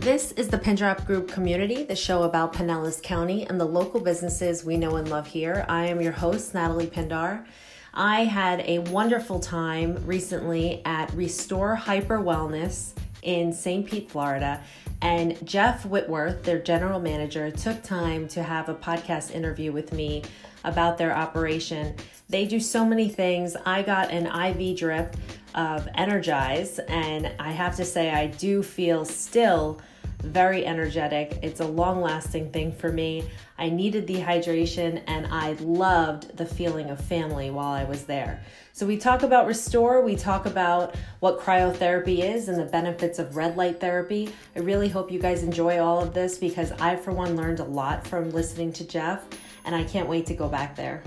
This is the Pindrop Group community, the show about Pinellas County and the local businesses we know and love here. I am your host, Natalie Pindar. I had a wonderful time recently at Restore Hyper Wellness in St. Pete, Florida. And Geoff Whitworth, their general manager, took time to have a podcast interview with me about their operation. They do so many things. I got an IV drip of Energize, and I have to say, I do feel still very energetic. It's a long lasting thing for me. I needed the hydration and I loved the feeling of family while I was there. So, we talk about Restore, we talk about what cryotherapy is and the benefits of red light therapy. I really hope you guys enjoy all of this because I, for one, learned a lot from listening to Geoff and I can't wait to go back there.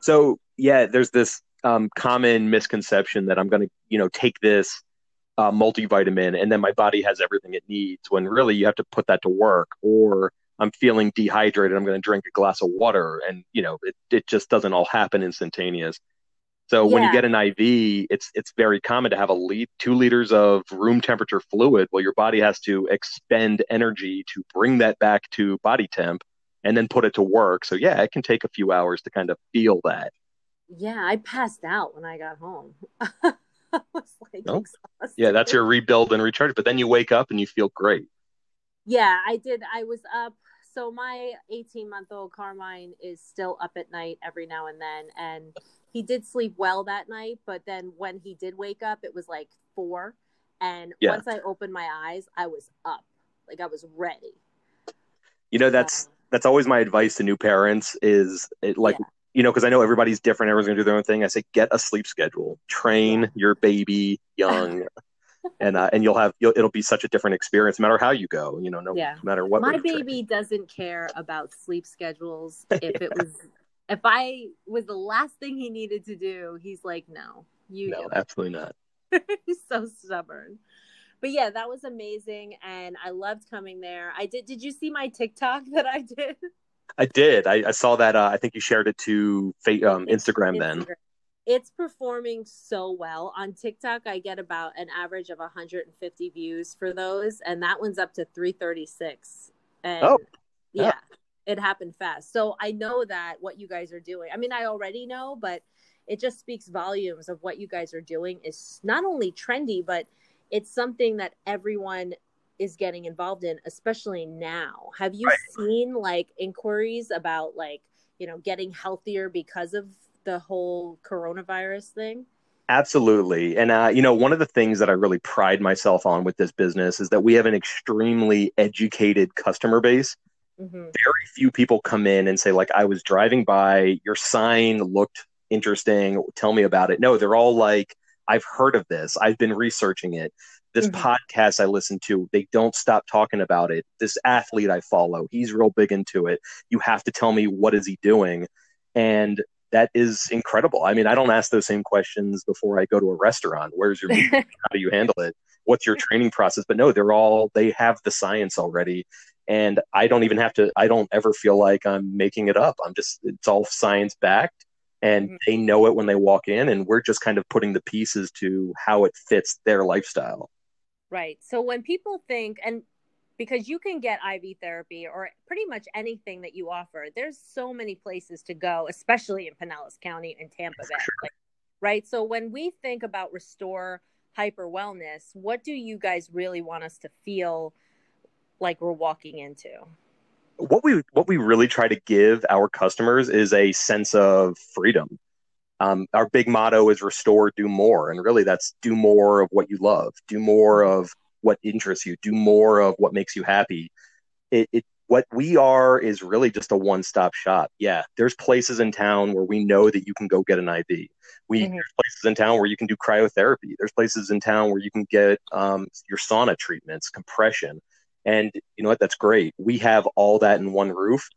So, yeah, there's this um, common misconception that I'm going to, you know, take this uh, multivitamin and then my body has everything it needs when really you have to put that to work or I'm feeling dehydrated. I'm going to drink a glass of water and, you know, it, it just doesn't all happen instantaneous. So yeah. when you get an IV, it's it's very common to have a lead two liters of room temperature fluid. Well, your body has to expend energy to bring that back to body temp and then put it to work. So yeah, it can take a few hours to kind of feel that yeah, I passed out when I got home. I was like, yeah, that's your rebuild and recharge. But then you wake up and you feel great. Yeah, I did. I was up. So my 18 month old Carmine is still up at night every now and then, and he did sleep well that night. But then when he did wake up, it was like four, and yeah. once I opened my eyes, I was up, like I was ready. You know, that's that's always my advice to new parents is it, like yeah you know, because I know everybody's different. Everyone's gonna do their own thing. I say, get a sleep schedule. Train your baby young, and uh, and you'll have you'll, it'll be such a different experience, no matter how you go. You know, no, yeah. no matter what. My baby doesn't care about sleep schedules. If it was, if I was the last thing he needed to do, he's like, no, you. No, absolutely not. he's so stubborn. But yeah, that was amazing, and I loved coming there. I did. Did you see my TikTok that I did? I did. I, I saw that. Uh, I think you shared it to um, Instagram, Instagram then. It's performing so well on TikTok. I get about an average of 150 views for those, and that one's up to 336. And oh, yeah. yeah, it happened fast. So I know that what you guys are doing. I mean, I already know, but it just speaks volumes of what you guys are doing is not only trendy, but it's something that everyone is getting involved in, especially now. Have you right. seen like inquiries about like, you know, getting healthier because of the whole coronavirus thing? Absolutely. And, uh, you know, one of the things that I really pride myself on with this business is that we have an extremely educated customer base. Mm-hmm. Very few people come in and say, like, I was driving by, your sign looked interesting. Tell me about it. No, they're all like, I've heard of this. I've been researching it this mm-hmm. podcast I listen to, they don't stop talking about it. This athlete I follow, he's real big into it. You have to tell me what is he doing, and that is incredible. I mean, I don't ask those same questions before I go to a restaurant. Where's your How do you handle it? What's your training process? But no, they're all they have the science already. And I don't even have to I don't ever feel like I'm making it up. I'm just it's all science backed and mm-hmm. they know it when they walk in and we're just kind of putting the pieces to how it fits their lifestyle Right. So when people think, and because you can get IV therapy or pretty much anything that you offer, there's so many places to go, especially in Pinellas County and Tampa Bay. Sure. Like, right. So when we think about restore hyper wellness, what do you guys really want us to feel like we're walking into? What we what we really try to give our customers is a sense of freedom um, our big motto is restore, do more. And really, that's do more of what you love, do more of what interests you, do more of what makes you happy. It, it what we are is really just a one stop shop. Yeah, there's places in town where we know that you can go get an IV. We mm-hmm. there's places in town where you can do cryotherapy. There's places in town where you can get um, your sauna treatments, compression, and you know what? That's great. We have all that in one roof.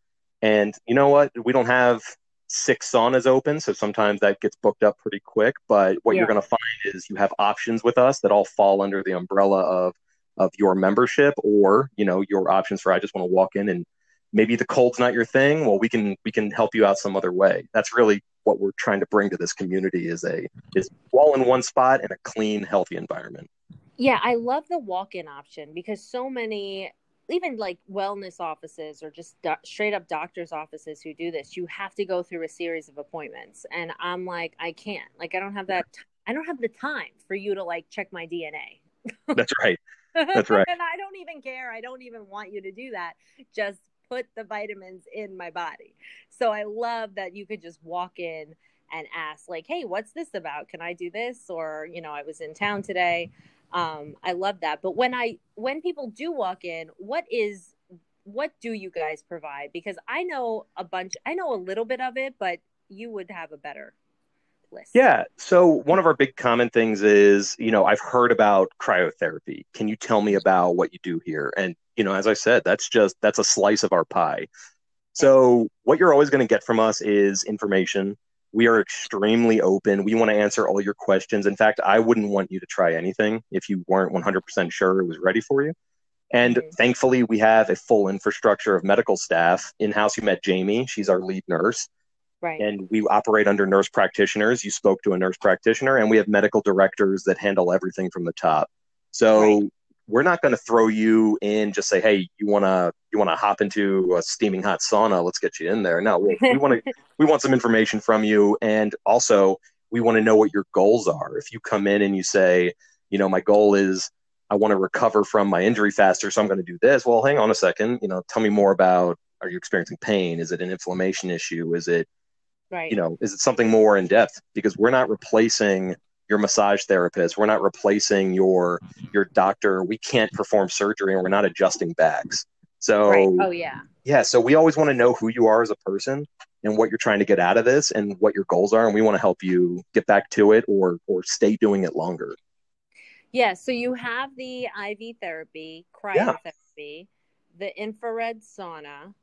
And you know what? We don't have six saunas open, so sometimes that gets booked up pretty quick. But what yeah. you're going to find is you have options with us that all fall under the umbrella of of your membership, or you know your options for I just want to walk in and maybe the cold's not your thing. Well, we can we can help you out some other way. That's really what we're trying to bring to this community is a is all in one spot and a clean, healthy environment. Yeah, I love the walk-in option because so many even like wellness offices or just do- straight up doctors offices who do this you have to go through a series of appointments. And i'm like i can't. Like i don't have that t- i don't have the time for you to like check my dna that's right. That's right. And i don't even care. I don't even want you to do that. Just put the vitamins in my body. So i love that you could just walk in and ask like hey what's this about? Can i do this? Or you know i was in town today um, I love that. But when I when people do walk in, what is what do you guys provide? Because I know a bunch, I know a little bit of it, but you would have a better list. Yeah. So one of our big common things is, you know, I've heard about cryotherapy. Can you tell me about what you do here? And you know, as I said, that's just that's a slice of our pie. So what you're always going to get from us is information we are extremely open. We want to answer all your questions. In fact, I wouldn't want you to try anything if you weren't 100% sure it was ready for you. And mm-hmm. thankfully, we have a full infrastructure of medical staff. In house, you met Jamie. She's our lead nurse. Right. And we operate under nurse practitioners. You spoke to a nurse practitioner, and we have medical directors that handle everything from the top. So right we're not going to throw you in just say hey you want to you want to hop into a steaming hot sauna? Let's get you in there. No we, we want to we want some information from you. And also we want to know what your goals are. If you come in and you say you know my goal is i want to recover from my injury faster so i'm going to do this well hang on a second. You know tell me more about are you experiencing pain? Is it an inflammation issue? Is it right. you know is it something more in depth? Because we're not replacing your massage therapist. We're not replacing your mm-hmm. your doctor. We can't perform surgery, and we're not adjusting backs. So, right. oh yeah, yeah. So we always want to know who you are as a person and what you're trying to get out of this, and what your goals are, and we want to help you get back to it or or stay doing it longer. Yeah. So you have the IV therapy, cryotherapy, yeah. the infrared sauna.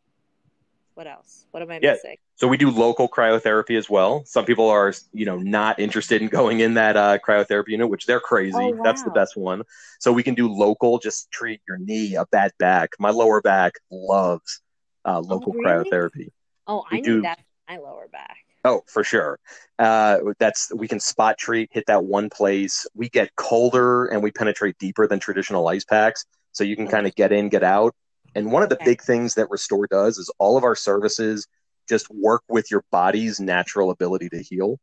What else? What am I yeah. missing? So we do local cryotherapy as well. Some people are, you know, not interested in going in that uh, cryotherapy unit, which they're crazy. Oh, wow. That's the best one. So we can do local, just treat your knee, a bad back. My lower back loves uh, oh, local oh, really? cryotherapy. Oh, we I do... need that my lower back. Oh, for sure. Uh, that's we can spot treat, hit that one place. We get colder and we penetrate deeper than traditional ice packs, so you can kind of get in, get out. And one of the okay. big things that Restore does is all of our services just work with your body's natural ability to heal.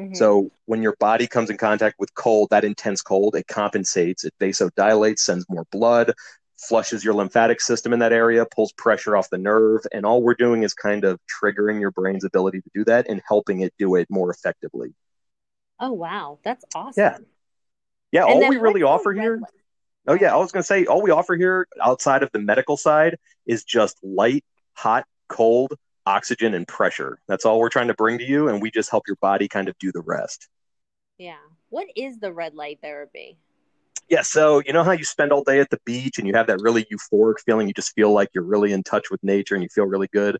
Mm-hmm. So when your body comes in contact with cold, that intense cold, it compensates, it vasodilates, sends more blood, flushes your lymphatic system in that area, pulls pressure off the nerve, and all we're doing is kind of triggering your brain's ability to do that and helping it do it more effectively. Oh wow, that's awesome. Yeah. Yeah, and all we really offer here Oh yeah, I was going to say all we offer here outside of the medical side is just light, hot, cold, oxygen and pressure. That's all we're trying to bring to you, and we just help your body kind of do the rest. Yeah. What is the red light therapy? Yeah, so you know how you spend all day at the beach and you have that really euphoric feeling, you just feel like you're really in touch with nature and you feel really good?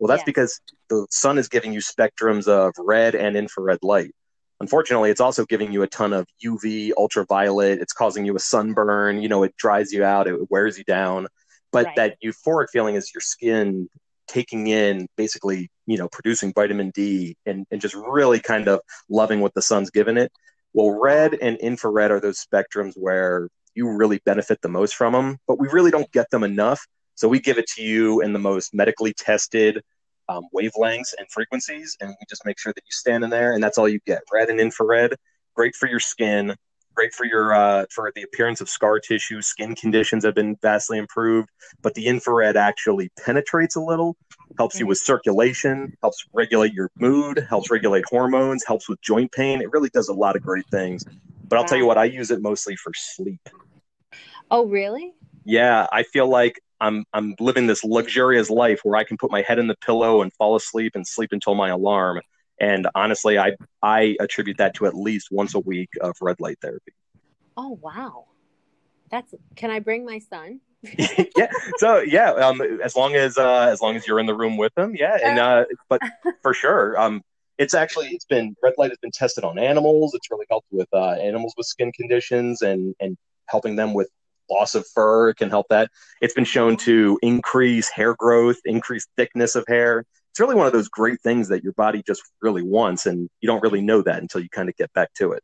Well, that's yes. because the sun is giving you spectrums of red and infrared light. Unfortunately, it's also giving you a ton of UV, ultraviolet. It's causing you a sunburn. You know, it dries you out, it wears you down. But right. that euphoric feeling is your skin taking in basically, you know, producing vitamin D and, and just really kind of loving what the sun's given it. Well, red and infrared are those spectrums where you really benefit the most from them, but we really don't get them enough. So we give it to you in the most medically tested um, wavelengths and frequencies, and we just make sure that you stand in there, and that's all you get. Red and infrared, great for your skin, great for your uh, for the appearance of scar tissue. Skin conditions have been vastly improved, but the infrared actually penetrates a little, helps you with circulation, helps regulate your mood, helps regulate hormones, helps with joint pain. It really does a lot of great things. But I'll tell you what, I use it mostly for sleep. Oh, really? Yeah, I feel like I'm I'm living this luxurious life where I can put my head in the pillow and fall asleep and sleep until my alarm and honestly, I I attribute that to at least once a week of red light therapy. Oh wow, that's. Can I bring my son? yeah. So yeah, um, as long as uh, as long as you're in the room with him, yeah. And uh, but for sure, um, it's actually it's been red light has been tested on animals. It's really helped with uh, animals with skin conditions and and helping them with loss of fur. Can help that. It's been shown to increase hair growth, increase thickness of hair, it's really one of those great things that your body just really wants, and you don't really know that until you kind of get back to it.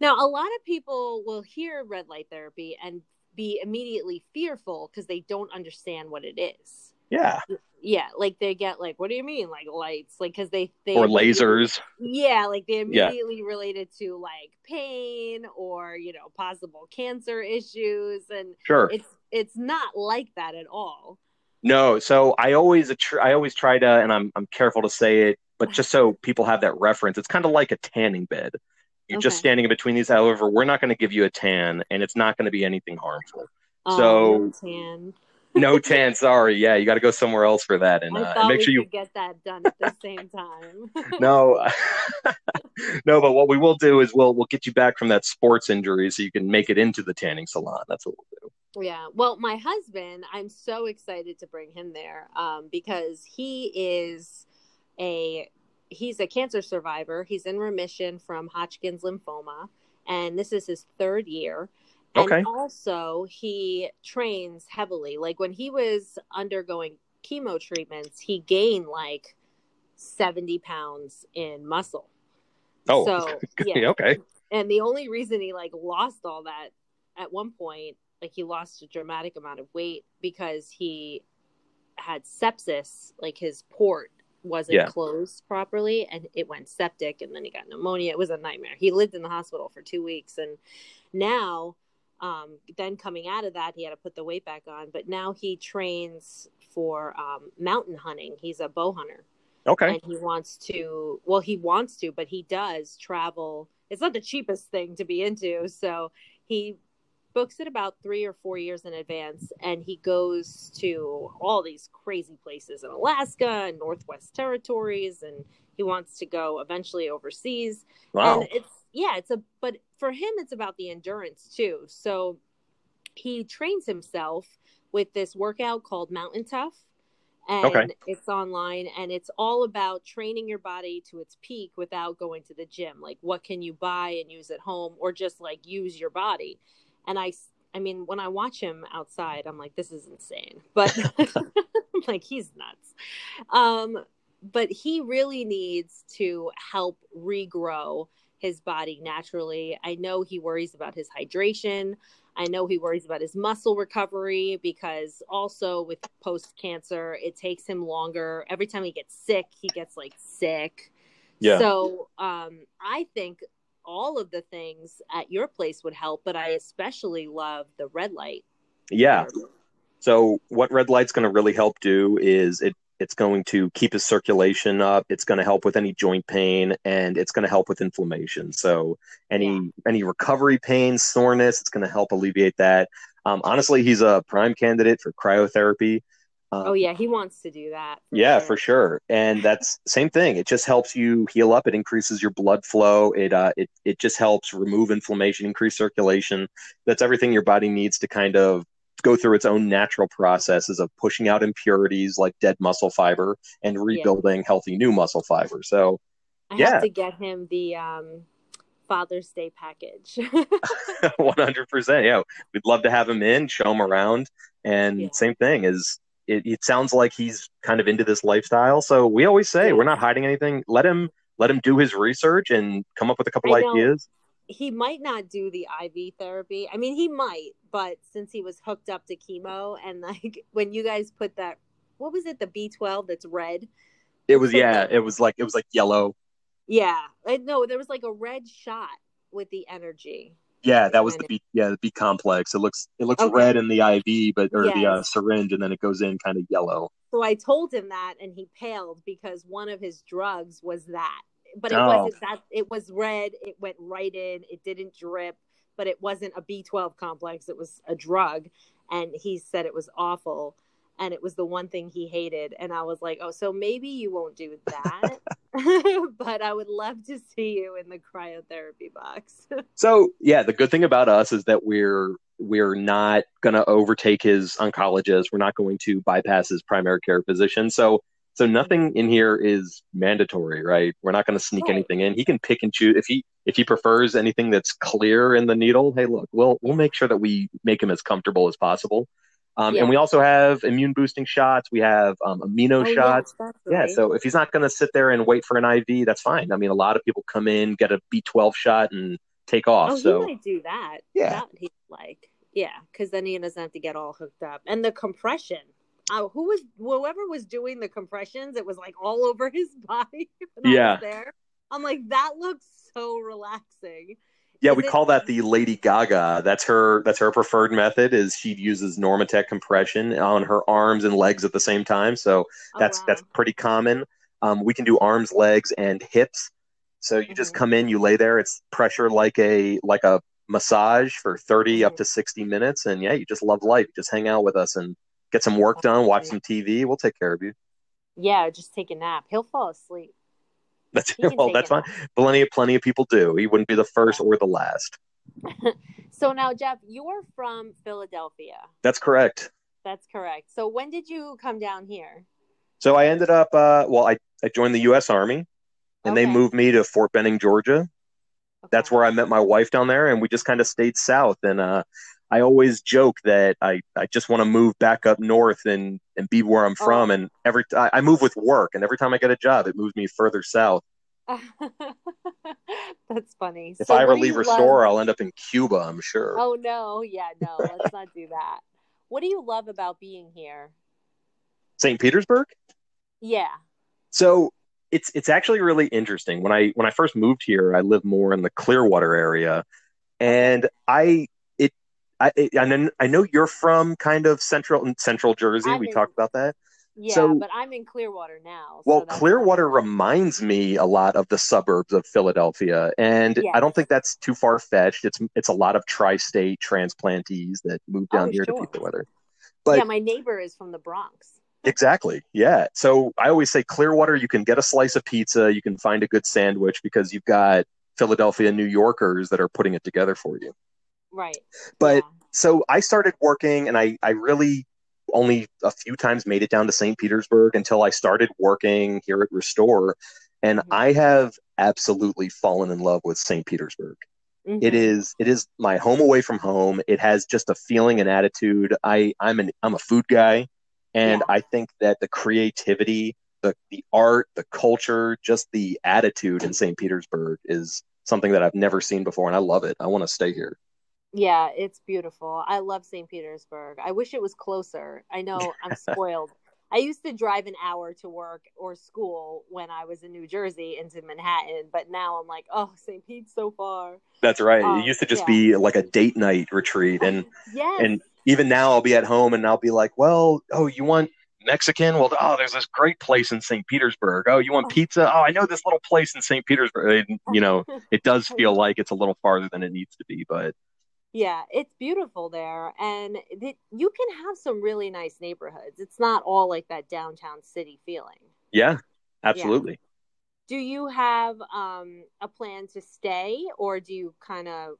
Now, a lot of people will hear red light therapy and be immediately fearful because they don't understand what it is. Yeah. Yeah, like they get like, what do you mean, like lights? Like because they they or lasers. Yeah, like they immediately yeah. related to like pain or you know possible cancer issues, and sure, it's it's not like that at all. No, so I always I always try to, and I'm I'm careful to say it, but just so people have that reference, it's kind of like a tanning bed. You're okay. just standing in between these. However, we're not going to give you a tan, and it's not going to be anything harmful. Oh, so tan no tan. Sorry. Yeah, you got to go somewhere else for that, and, uh, and make sure you get that done at the same time. no, no. But what we will do is we'll we'll get you back from that sports injury so you can make it into the tanning salon. That's what we'll do. Yeah. Well, my husband, I'm so excited to bring him there um, because he is a he's a cancer survivor. He's in remission from Hodgkin's lymphoma, and this is his third year. And okay. also, he trains heavily. Like when he was undergoing chemo treatments, he gained like 70 pounds in muscle. Oh, so, yeah. okay. And the only reason he like lost all that at one point, like he lost a dramatic amount of weight because he had sepsis, like his port wasn't yeah. closed properly and it went septic and then he got pneumonia. It was a nightmare. He lived in the hospital for two weeks and now um, then coming out of that, he had to put the weight back on. But now he trains for um, mountain hunting. He's a bow hunter. Okay. And he wants to, well, he wants to, but he does travel. It's not the cheapest thing to be into. So he books it about three or four years in advance and he goes to all these crazy places in Alaska and Northwest Territories and he wants to go eventually overseas. Wow. And it's yeah, it's a but for him it's about the endurance too. So he trains himself with this workout called Mountain Tough. And okay. it's online and it's all about training your body to its peak without going to the gym. Like what can you buy and use at home or just like use your body. And I I mean, when I watch him outside, I'm like, this is insane. But I'm like, he's nuts. Um, but he really needs to help regrow his body naturally. I know he worries about his hydration. I know he worries about his muscle recovery because also with post cancer, it takes him longer. Every time he gets sick, he gets like sick. Yeah. So um, I think all of the things at your place would help, but I especially love the red light. Yeah. So what red light's going to really help do is it it's going to keep his circulation up. It's going to help with any joint pain, and it's going to help with inflammation. So any yeah. any recovery pain, soreness, it's going to help alleviate that. Um, honestly, he's a prime candidate for cryotherapy. Um, oh yeah, he wants to do that. For yeah, sure. for sure. And that's same thing. It just helps you heal up. It increases your blood flow. It uh, it it just helps remove inflammation, increase circulation. That's everything your body needs to kind of go through its own natural processes of pushing out impurities like dead muscle fiber and rebuilding yeah. healthy new muscle fiber. So, I yeah. have to get him the um, Father's Day package. 100%. Yeah. We'd love to have him in, show him around. And yeah. same thing is it, it, sounds like he's kind of into this lifestyle. So we always say yeah. we're not hiding anything. Let him let him do his research and come up with a couple ideas he might not do the IV therapy. I mean, he might, but since he was hooked up to chemo and like when you guys put that, what was it, the B12 that's red? It was, yeah, it was like, it was like yellow. Yeah. No, there was like a red shot with the energy. Yeah, that was the B. Yeah, the B complex. It looks it looks okay. red in the IV, but or yes. the uh, syringe, and then it goes in kind of yellow. So I told him that, and he paled because one of his drugs was that but it oh. wasn't that it was red it went right in it didn't drip but it wasn't a b12 complex it was a drug and he said it was awful and it was the one thing he hated and i was like oh so maybe you won't do that but i would love to see you in the cryotherapy box so yeah the good thing about us is that we're we're not going to overtake his oncologist we're not going to bypass his primary care physician so so nothing in here is mandatory, right? We're not going to sneak right. anything in. He can pick and choose if he if he prefers anything that's clear in the needle. Hey, look, we'll we'll make sure that we make him as comfortable as possible. Um, yeah. And we also have immune boosting shots. We have um, amino oh, shots. Yes. Yeah. So if he's not going to sit there and wait for an IV, that's fine. I mean, a lot of people come in, get a B12 shot, and take off. Oh, so he might do that. Yeah. That he's like, yeah, because then he doesn't have to get all hooked up. And the compression. Uh, who was whoever was doing the compressions? It was like all over his body. yeah. there, I'm like, that looks so relaxing. Yeah, we call that the Lady Gaga. That's her. That's her preferred method. Is she uses Normatec compression on her arms and legs at the same time. So oh, that's oh, wow. that's pretty common. Um, we can do arms, legs, and hips. So you mm-hmm. just come in, you lay there. It's pressure like a like a massage for 30 mm-hmm. up to 60 minutes, and yeah, you just love life. Just hang out with us and get some work done, watch some TV. We'll take care of you. Yeah, just take a nap. He'll fall asleep. That's well, that's fine. Plenty of plenty of people do. He wouldn't be the first or the last. so now, Geoff, you're from Philadelphia. That's correct. That's correct. So when did you come down here? So I ended up. Uh, well, I I joined the U.S. Army, and okay. they moved me to Fort Benning, Georgia. Okay. That's where I met my wife down there, and we just kind of stayed south. And uh, I always joke that I, I just want to move back up north and, and be where I'm oh. from. Oh. And every I, I move with work, and every time I get a job, it moves me further south. That's funny. If so I ever leave Restore, love... I'll end up in Cuba. I'm sure. Oh no, yeah, no, let's not do that. What do you love about being here? St. Petersburg. Yeah. So it's it's actually really interesting. When I when I first moved here, I lived more in the Clearwater area, and I I, know, I know you're from kind of central central Jersey. I'm we in, talked about that. Yeah, so, but I'm in Clearwater now. Well, Clearwater reminds me a lot of the suburbs of Philadelphia, and yes. I don't think that's too far fetched. It's it's a lot of tri-state transplantees that move down oh, here sure. to Peterweather. But yeah, my neighbor is from the Bronx. Exactly. Yeah. So I always say Clearwater, you can get a slice of pizza, you can find a good sandwich because you've got Philadelphia New Yorkers that are putting it together for you. Right. But yeah. so I started working and I, I really only a few times made it down to St. Petersburg until I started working here at Restore. And mm-hmm. I have absolutely fallen in love with St. Petersburg. Mm-hmm. It is it is my home away from home. It has just a feeling and attitude. I I'm an I'm a food guy, and yeah. I think that the creativity, the the art, the culture, just the attitude in St. Petersburg is something that I've never seen before, and I love it. I want to stay here. Yeah, it's beautiful. I love St. Petersburg. I wish it was closer. I know I'm spoiled. I used to drive an hour to work or school when I was in New Jersey into Manhattan, but now I'm like, oh, St. Pete's so far. That's right. Um, it used to just yeah. be like a date night retreat, and yes. and even now I'll be at home and I'll be like, well, oh, you want Mexican? Well, oh, there's this great place in St. Petersburg. Oh, you want oh. pizza? Oh, I know this little place in St. Petersburg. you know, it does feel like it's a little farther than it needs to be, but yeah, it's beautiful there, and th- you can have some really nice neighborhoods. It's not all like that downtown city feeling. Yeah, absolutely. Yeah. Do you have um, a plan to stay, or do you kind of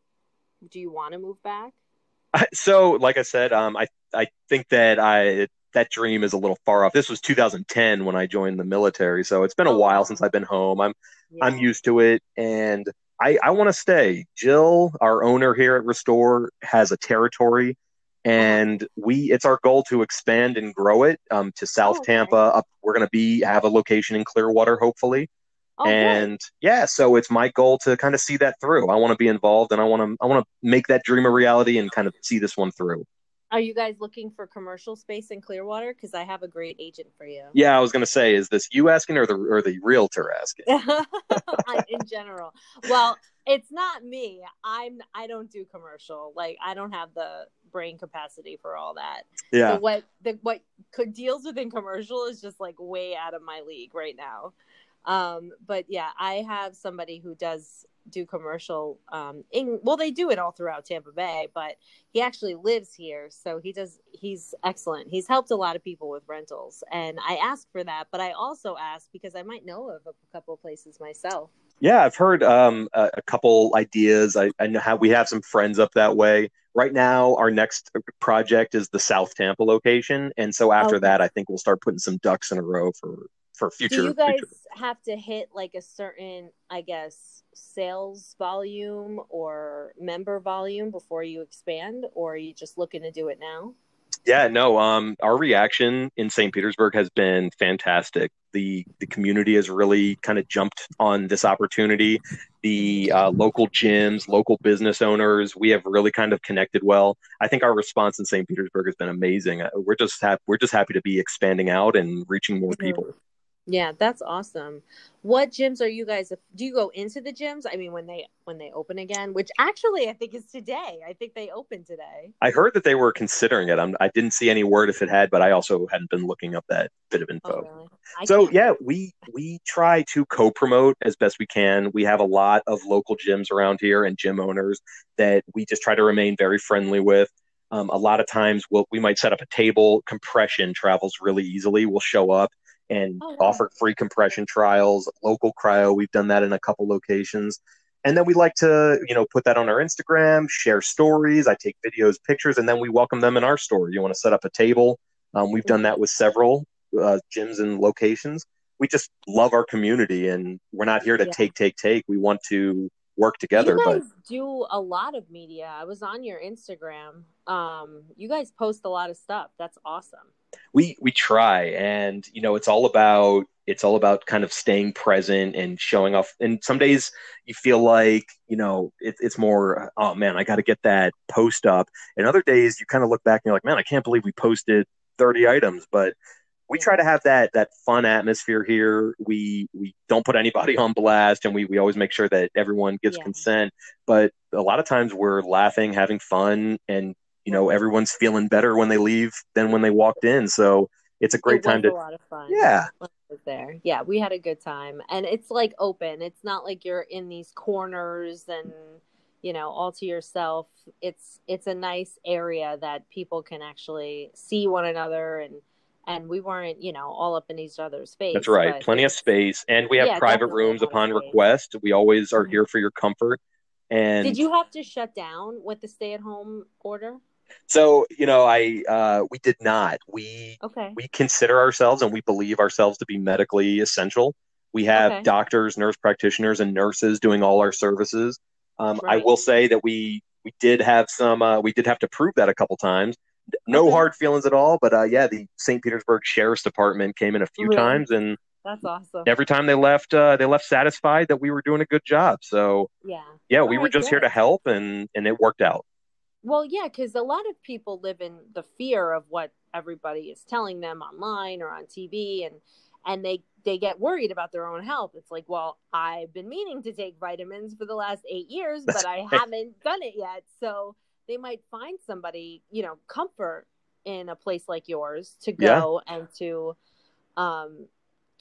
do you want to move back? So, like I said, um, I I think that I that dream is a little far off. This was 2010 when I joined the military, so it's been a oh, while since I've been home. I'm yeah. I'm used to it, and I, I want to stay. Jill, our owner here at Restore, has a territory, and we it's our goal to expand and grow it um, to South oh. Tampa. Up, we're going to be have a location in Clearwater, hopefully. Oh, and yeah, so it's my goal to kind of see that through. I want to be involved, and I want to I want to make that dream a reality and kind of see this one through. Are you guys looking for commercial space in Clearwater? Because I have a great agent for you. Yeah, I was going to say, is this you asking or the or the realtor asking? in general, well, it's not me. I'm I don't do commercial. Like I don't have the brain capacity for all that. Yeah. So what the what could deals within commercial is just like way out of my league right now. Um, but yeah, I have somebody who does do commercial um in well they do it all throughout Tampa Bay but he actually lives here so he does he's excellent. He's helped a lot of people with rentals and I asked for that but I also asked because I might know of a couple of places myself. Yeah I've heard um a, a couple ideas. I, I know how we have some friends up that way. Right now our next project is the South Tampa location and so after okay. that I think we'll start putting some ducks in a row for for future do you guys future. have to hit like a certain I guess sales volume or member volume before you expand, or are you just looking to do it now? Yeah, no, um, our reaction in St. Petersburg has been fantastic. The the community has really kind of jumped on this opportunity. The uh, local gyms, local business owners, we have really kind of connected well. I think our response in St. Petersburg has been amazing. Uh, we're just happy, we're just happy to be expanding out and reaching more mm-hmm. people. Yeah, that's awesome. What gyms are you guys? Do you go into the gyms? I mean, when they when they open again, which actually I think is today. I think they open today. I heard that they were considering it. I'm, I did not see any word if it had, but I also hadn't been looking up that bit of oh, info. Oh, really? So yeah, we we try to co-promote as best we can. We have a lot of local gyms around here and gym owners that we just try to remain very friendly with. Um, a lot of times, we'll, we might set up a table. Compression travels really easily. We'll show up and oh, wow. offered free compression trials, local cryo. We've done that in a couple locations. And then we like to, you know, put that on our Instagram, share stories. I take videos, pictures, and then we welcome them in our store. You want to set up a table? Um, we've done that with several uh, gyms and locations. We just love our community, and we're not here to yeah. take, take, take. We want to work together. You guys but do a lot of media. I was on your Instagram. Um, you guys post a lot of stuff. That's awesome we we try and you know it's all about it's all about kind of staying present and showing off. And some days you feel like you know it, it's more oh man i got to get that post up. And other days you kind of look back and you're like man i can't believe we posted 30 items. But we try to have that that fun atmosphere here. We we don't put anybody on blast and we, we always make sure that everyone gives yeah. consent. But a lot of times we're laughing having fun and you know everyone's feeling better when they leave than when they walked in. So it's a great it time to a lot of fun yeah. there. Yeah we had a good time. And it's like open. It's not like you're in these corners and you know all to yourself. It's it's a nice area that people can actually see one another and and we weren't you know all up in each other's face that's right. plenty of space. And we have yeah, private rooms upon request. We always are mm-hmm. here for your comfort. And did you have to shut down with the stay at home order so you know, I uh, we did not. We okay. we consider ourselves and we believe ourselves to be medically essential. We have okay. doctors, nurse practitioners, and nurses doing all our services. Um, right. I will say that we we did have some. Uh, we did have to prove that a couple times. No okay. hard feelings at all, but uh, yeah, the St. Petersburg Sheriff's Department came in a few really? times, and that's awesome. Every time they left, uh, they left satisfied that we were doing a good job. So yeah, yeah, we were just good. here to help, and and it worked out. Well, yeah, because a lot of people live in the fear of what everybody is telling them online or on TV, and and they they get worried about their own health. It's like, well, I've been meaning to take vitamins for the last eight years, but I haven't done it yet. So they might find somebody, you know, comfort in a place like yours to go yeah. and to um,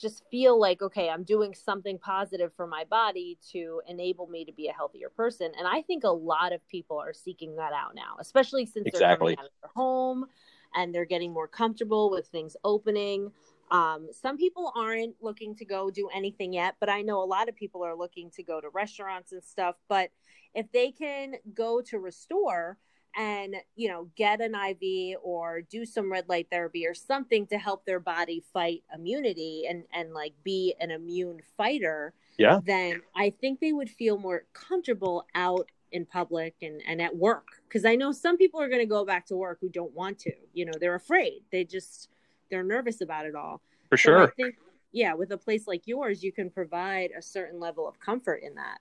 just feel like okay i'm doing something positive for my body to enable me to be a healthier person. And i think a lot of people are seeking that out now especially since exactly. they're coming out of their home and they're getting more comfortable with things opening. Um, some people aren't looking to go do anything yet but i know a lot of people are looking to go to restaurants and stuff. But if they can go to restore and you know get an iv or do some red light therapy or something to help their body fight immunity and and like be an immune fighter yeah. then i think they would feel more comfortable out in public and and at work. Because i know some people are going to go back to work who don't want to. You know they're afraid. They just they're nervous about it all. For so sure. think, yeah with a place like yours you can provide a certain level of comfort in that.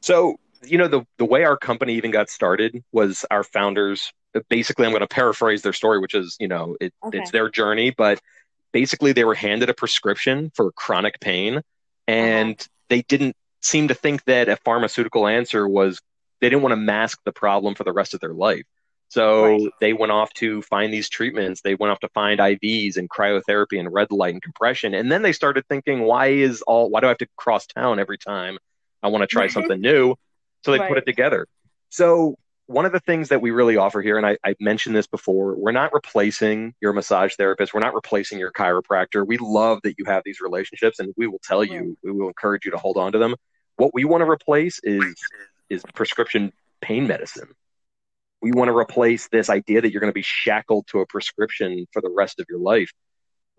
So you know the the way our company even got started was our founders basically i'm going to paraphrase their story which is you know it, okay. it's their journey but basically they were handed a prescription for chronic pain and uh-huh. they didn't seem to think that a pharmaceutical answer was they didn't want to mask the problem for the rest of their life so right. they went off to find these treatments they went off to find ivs and cryotherapy and red light and compression and then they started thinking why is all why do i have to cross town every time i want to try something new so they right. put it together. So one of the things that we really offer here, and I, I, mentioned this before, we're not replacing your massage therapist. We're not replacing your chiropractor. We love that you have these relationships, and we will tell you, we will encourage you to hold on to them. What we want to replace is is prescription pain medicine. We want to replace this idea that you're going to be shackled to a prescription for the rest of your life.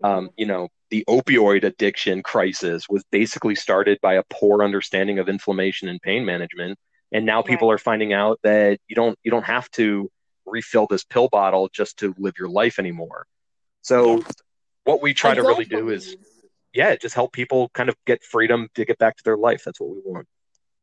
Um, you know, the opioid addiction crisis was basically started by a poor understanding of inflammation and pain management and now people right. are finding out that you don't you don't have to refill this pill bottle just to live your life anymore. So yeah. what we try I to really do is yeah, just help people kind of get freedom to get back to their life. That's what we want.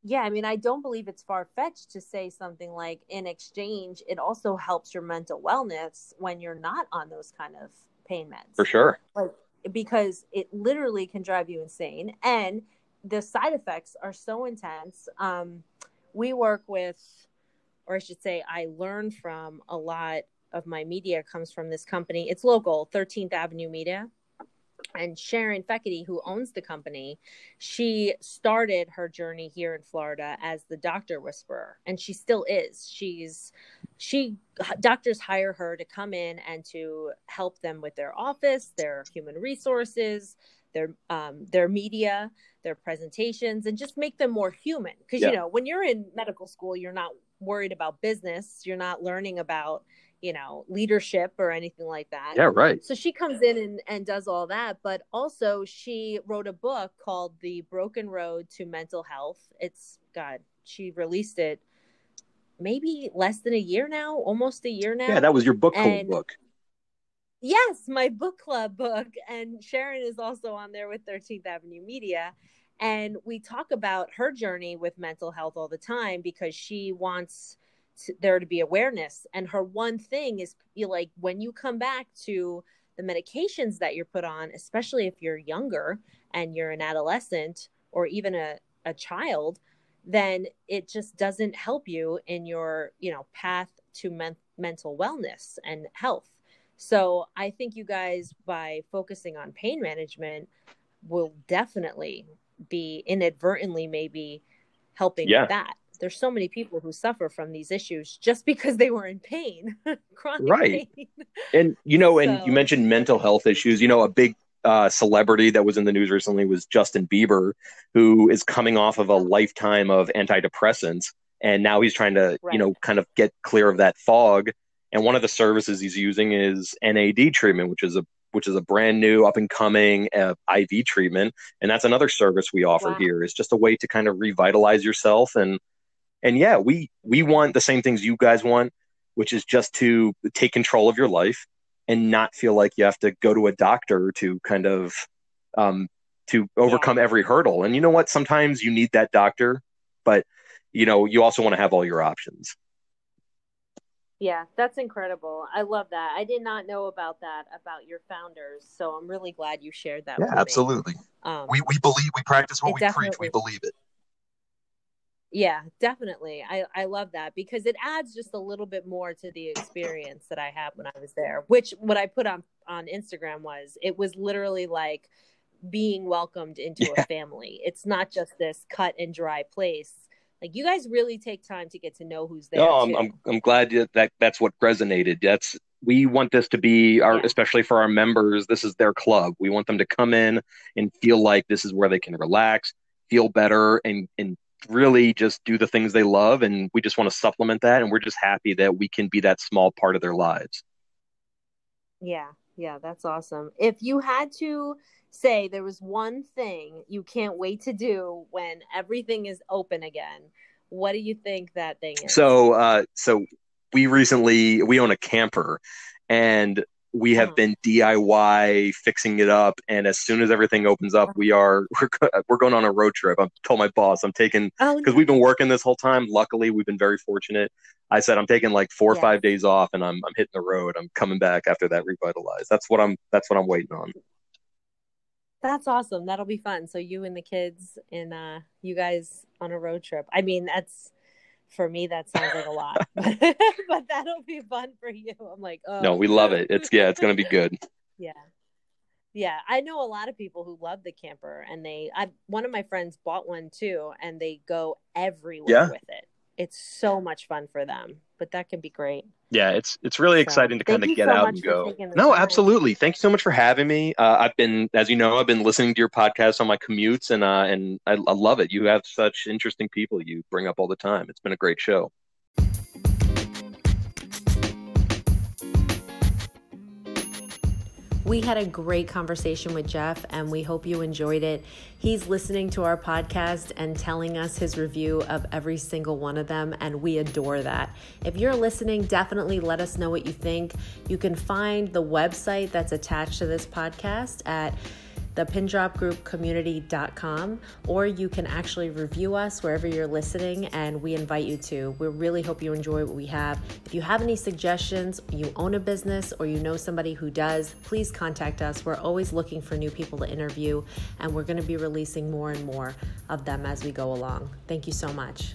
Yeah, I mean, I don't believe it's far fetched to say something like, in exchange, it also helps your mental wellness when you're not on those kind of pain meds. For sure. Like, because it literally can drive you insane. And the side effects are so intense. Um, we work with, or I should say, I learn from a lot of my media comes from this company. It's local, 13th Avenue Media and Sharon Feckety, who owns the company, she started her journey here in Florida as the doctor whisperer, and she still is. She's she doctors hire her to come in and to help them with their office, their human resources, their um, their media, their presentations, and just make them more human. Because yeah. you know, when you're in medical school, you're not worried about business. You're not learning about you know leadership or anything like that yeah right so she comes in and, and does all that but also she wrote a book called the broken road to mental health it's god she released it maybe less than a year now almost a year now yeah that was your book club book yes my book club book and sharon is also on there with 13th avenue media and we talk about her journey with mental health all the time because she wants to, there to be awareness. And her one thing is like when you come back to the medications that you're put on, especially if you're younger and you're an adolescent or even a, a child, then it just doesn't help you in your, you know, path to men- mental wellness and health. So I think you guys, by focusing on pain management, will definitely be inadvertently maybe helping yeah. with that there's so many people who suffer from these issues just because they were in pain right pain. and you know so. and you mentioned mental health issues you know a big uh, celebrity that was in the news recently was justin bieber who is coming off of a lifetime of antidepressants and now he's trying to right. you know kind of get clear of that fog and one of the services he's using is nad treatment which is a which is a brand new up and coming uh, IV treatment. And that's another service we offer wow. here is just a way to kind of revitalize yourself and and yeah we we want the same things you guys want which is just to take control of your life and not feel like you have to go to a doctor to kind of um, to overcome yeah. every hurdle and you know what sometimes you need that doctor but you know you also want to have all your options yeah that's incredible i love that i did not know about that about your founders so i'm really glad you shared that yeah absolutely um, we, we believe we practice what we preach we believe it yeah, definitely. I, I love that because it adds just a little bit more to the experience that I had when I was there, which what I put on, on Instagram was it was literally like being welcomed into yeah. a family. It's not just this cut and dry place. Like you guys really take time to get to know who's there. No, I'm, I'm, I'm glad that that's what resonated. That's we want this to be our, yeah. especially for our members. This is their club. We want them to come in and feel like this is where they can relax, feel better, and and really just do the things they love and we just want to supplement that and we're just happy that we can be that small part of their lives yeah yeah that's awesome if you had to say there was one thing you can't wait to do when everything is open again what do you think that thing is so uh so we recently we own a camper and we have been DIY fixing it up, and as soon as everything opens up, we are we're we're going on a road trip. I told my boss I'm taking because oh, we've been working this whole time. Luckily, we've been very fortunate. I said I'm taking like four or five days off, and I'm I'm hitting the road. I'm coming back after that revitalized. That's what I'm that's what I'm waiting on. That's awesome. That'll be fun. So you and the kids and uh, you guys on a road trip. I mean, that's for me that sounds like a lot but that'll be fun for you i'm like oh no we love it it's yeah it's gonna be good yeah yeah i know a lot of people who love the camper and they i one of my friends bought one too and they go everywhere yeah. with it it's so much fun for them but that can be great yeah it's it's really so, exciting to kind of get so out and go. no time. absolutely. Thank you so much for having me. Uh, i've been as you know i've been listening to your podcast on my commutes and uh and I, I love it. You have such interesting people you bring up all the time. It's been a great show We had a great conversation with Geoff, and we hope you enjoyed it. He's listening to our podcast and telling us his review of every single one of them, and we adore that. If you're listening, definitely let us know what you think. You can find the website that's attached to this podcast at thepindropgroupcommunity.com, or you can actually review us wherever you're listening, and we invite you to. We really hope you enjoy what we have. If you have any suggestions, you own a business, or you know somebody who does, please contact us. We're always looking for new people to interview, and we're going to be releasing more and more of them as we go along. Thank you so much.